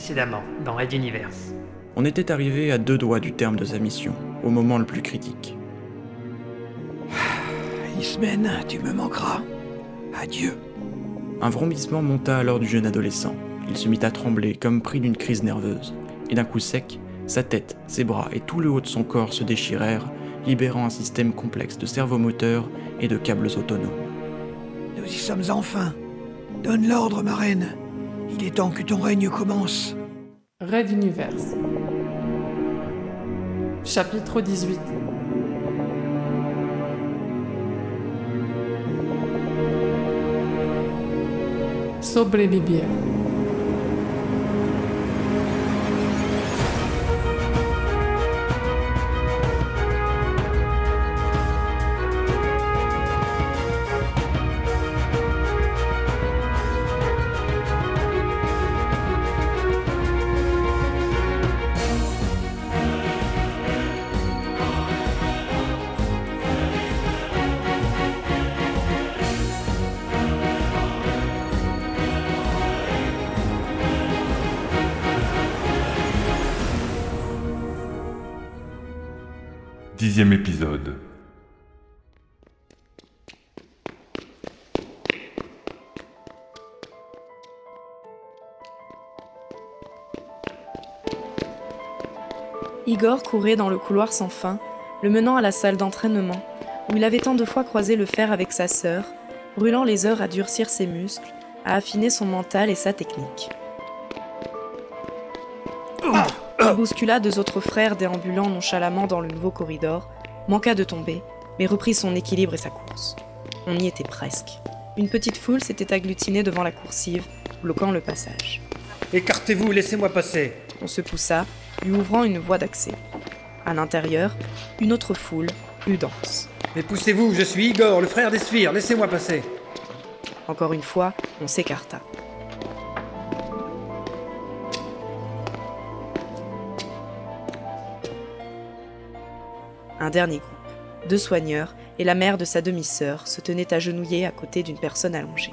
précédemment dans Red Universe. On était arrivé à deux doigts du terme de sa mission, au moment le plus critique. Ismen, tu me manqueras. Adieu. Un vrombissement monta alors du jeune adolescent. Il se mit à trembler comme pris d'une crise nerveuse. Et d'un coup sec, sa tête, ses bras et tout le haut de son corps se déchirèrent, libérant un système complexe de servomoteurs et de câbles autonomes. Nous y sommes enfin. Donne l'ordre, ma reine. Il est temps que ton règne commence. Red Universe. Chapitre 18 Sobrevivir. Dixième épisode. Igor courait dans le couloir sans fin, le menant à la salle d'entraînement, où il avait tant de fois croisé le fer avec sa sœur, brûlant les heures à durcir ses muscles, à affiner son mental et sa technique. Il bouscula deux autres frères déambulant nonchalamment dans le nouveau corridor, manqua de tomber, mais reprit son équilibre et sa course. On y était presque. Une petite foule s'était agglutinée devant la coursive, bloquant le passage. Écartez-vous, laissez-moi passer. On se poussa, lui ouvrant une voie d'accès. À l'intérieur, une autre foule, plus dense. Mais poussez-vous, je suis Igor, le frère des sphires, laissez-moi passer. Encore une fois, on s'écarta. Un dernier groupe, deux soigneurs et la mère de sa demi-sœur se tenaient agenouillés à côté d'une personne allongée.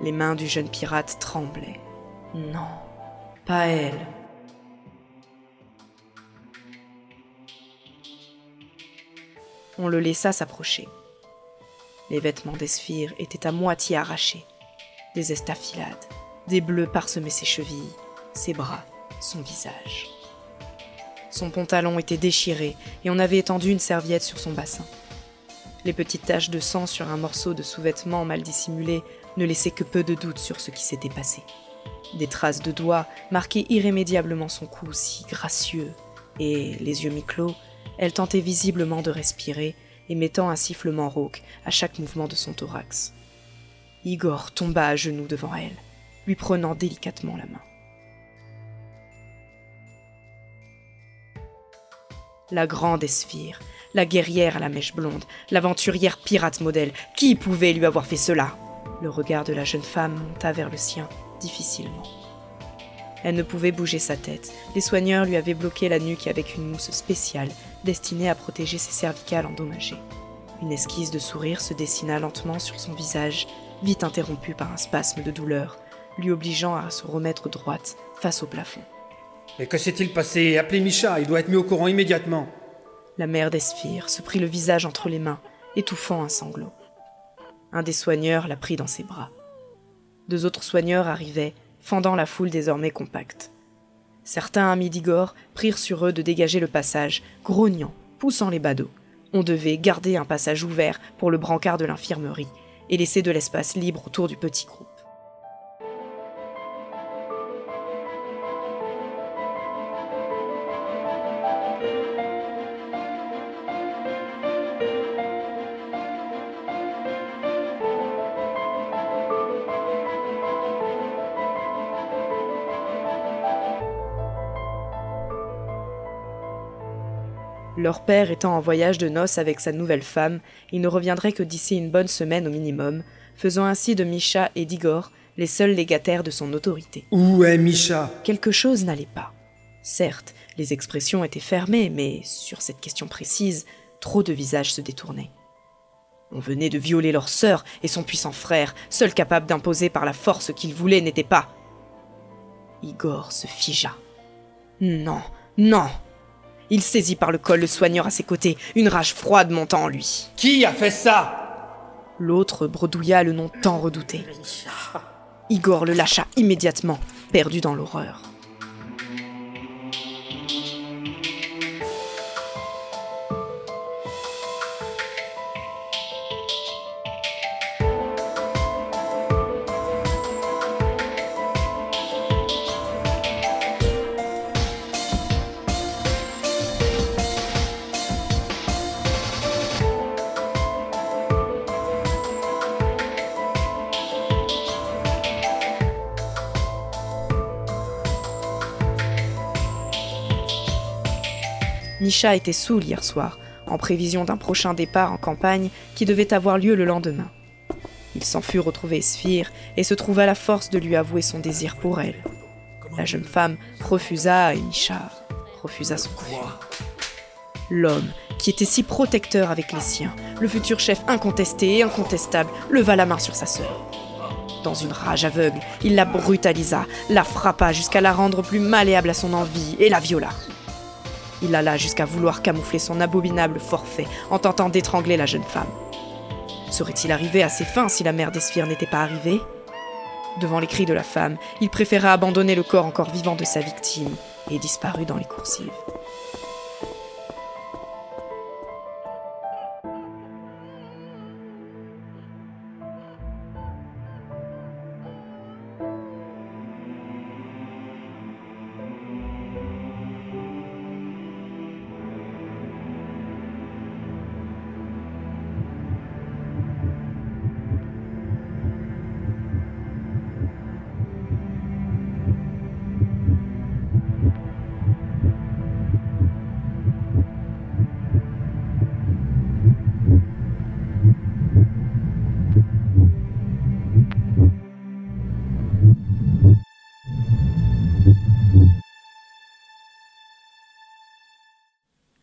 Les mains du jeune pirate tremblaient. Non, pas elle. On le laissa s'approcher. Les vêtements des sphires étaient à moitié arrachés. Des estafilades, des bleus parsemaient ses chevilles, ses bras, son visage. Son pantalon était déchiré et on avait étendu une serviette sur son bassin. Les petites taches de sang sur un morceau de sous-vêtement mal dissimulé ne laissaient que peu de doute sur ce qui s'était passé. Des traces de doigts marquaient irrémédiablement son cou si gracieux, et, les yeux mi-clos, elle tentait visiblement de respirer, émettant un sifflement rauque à chaque mouvement de son thorax. Igor tomba à genoux devant elle, lui prenant délicatement la main. La grande Esphire, la guerrière à la mèche blonde, l'aventurière pirate modèle, qui pouvait lui avoir fait cela? Le regard de la jeune femme monta vers le sien, difficilement. Elle ne pouvait bouger sa tête. Les soigneurs lui avaient bloqué la nuque avec une mousse spéciale destinée à protéger ses cervicales endommagées. Une esquisse de sourire se dessina lentement sur son visage, vite interrompue par un spasme de douleur, lui obligeant à se remettre droite face au plafond. Mais que s'est-il passé? Appelez Micha, il doit être mis au courant immédiatement. La mère d'Esphire se prit le visage entre les mains, étouffant un sanglot. Un des soigneurs la prit dans ses bras. Deux autres soigneurs arrivaient, fendant la foule désormais compacte. Certains amis d'Igor prirent sur eux de dégager le passage, grognant, poussant les badauds. On devait garder un passage ouvert pour le brancard de l'infirmerie et laisser de l'espace libre autour du petit groupe. Leur père étant en voyage de noces avec sa nouvelle femme, il ne reviendrait que d'ici une bonne semaine au minimum, faisant ainsi de Misha et d'Igor les seuls légataires de son autorité. Où est Misha? Quelque chose n'allait pas. Certes, les expressions étaient fermées, mais sur cette question précise, trop de visages se détournaient. On venait de violer leur sœur et son puissant frère, seul capable d'imposer par la force qu'il voulait, n'était pas. Igor se figea. Non, non Il saisit par le col le soigneur à ses côtés, une rage froide montant en lui. Qui a fait ça? L'autre bredouilla le nom tant redouté. Igor le lâcha immédiatement, perdu dans l'horreur. Nisha était saoul hier soir, en prévision d'un prochain départ en campagne qui devait avoir lieu le lendemain. Il s'en fut retrouver Sphire et se trouva la force de lui avouer son désir pour elle. La jeune femme refusa et Nisha refusa son refus. L'homme, qui était si protecteur avec les siens, le futur chef incontesté et incontestable, leva la main sur sa sœur. Dans une rage aveugle, il la brutalisa, la frappa jusqu'à la rendre plus malléable à son envie et la viola. Il alla jusqu'à vouloir camoufler son abominable forfait en tentant d'étrangler la jeune femme. Serait-il arrivé à ses fins si la mère d'Esphire n'était pas arrivée? Devant les cris de la femme, il préféra abandonner le corps encore vivant de sa victime et disparut dans les coursives.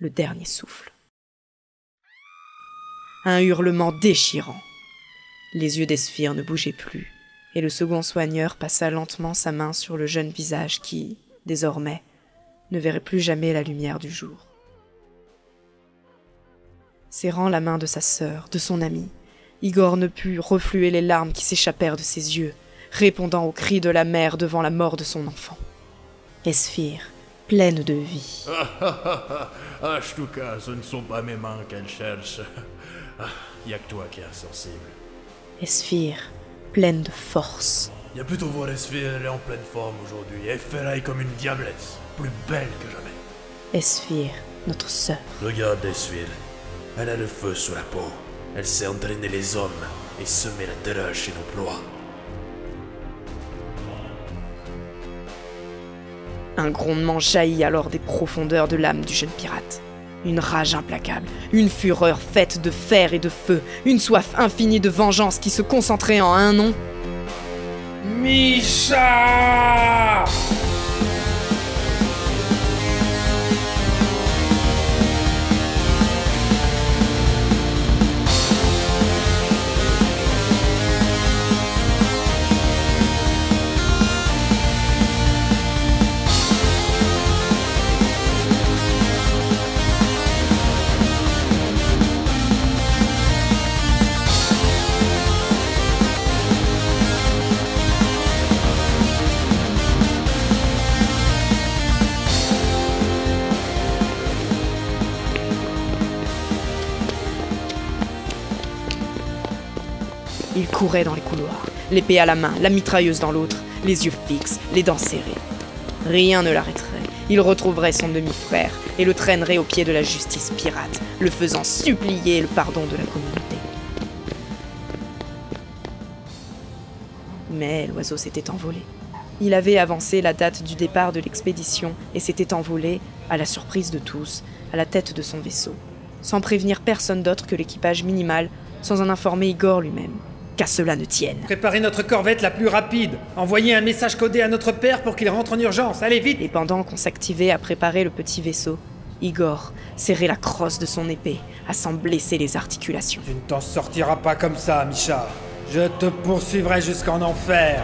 Le dernier souffle. Un hurlement déchirant. Les yeux d'Esphire ne bougeaient plus, et le second soigneur passa lentement sa main sur le jeune visage qui, désormais, ne verrait plus jamais la lumière du jour. Serrant la main de sa sœur, de son ami, Igor ne put refluer les larmes qui s'échappèrent de ses yeux, répondant aux cris de la mère devant la mort de son enfant. Esphire, pleine de vie. Ah, en tout cas, ce ne sont pas mes mains qu'elle cherche. Ah, y a que toi qui es insensible. Esphire, pleine de force. Y a plutôt voir Esphire, elle est en pleine forme aujourd'hui. Elle ferraille comme une diablesse, plus belle que jamais. Esphire, notre sœur. Regarde Esphire, elle a le feu sous la peau. Elle sait entraîner les hommes et semer la terreur chez nos proies. Un grondement jaillit alors des profondeurs de l'âme du jeune pirate. Une rage implacable, une fureur faite de fer et de feu, une soif infinie de vengeance qui se concentrait en un nom. Misha Courait dans les couloirs, l'épée à la main, la mitrailleuse dans l'autre, les yeux fixes, les dents serrées. Rien ne l'arrêterait. Il retrouverait son demi-frère et le traînerait au pied de la justice pirate, le faisant supplier le pardon de la communauté. Mais l'oiseau s'était envolé. Il avait avancé la date du départ de l'expédition et s'était envolé, à la surprise de tous, à la tête de son vaisseau, sans prévenir personne d'autre que l'équipage minimal, sans en informer Igor lui-même. Qu'à cela ne tienne. Préparez notre corvette la plus rapide. Envoyez un message codé à notre père pour qu'il rentre en urgence. Allez vite Et pendant qu'on s'activait à préparer le petit vaisseau, Igor serrait la crosse de son épée, à s'en blesser les articulations. Tu ne t'en sortiras pas comme ça, Misha. Je te poursuivrai jusqu'en enfer.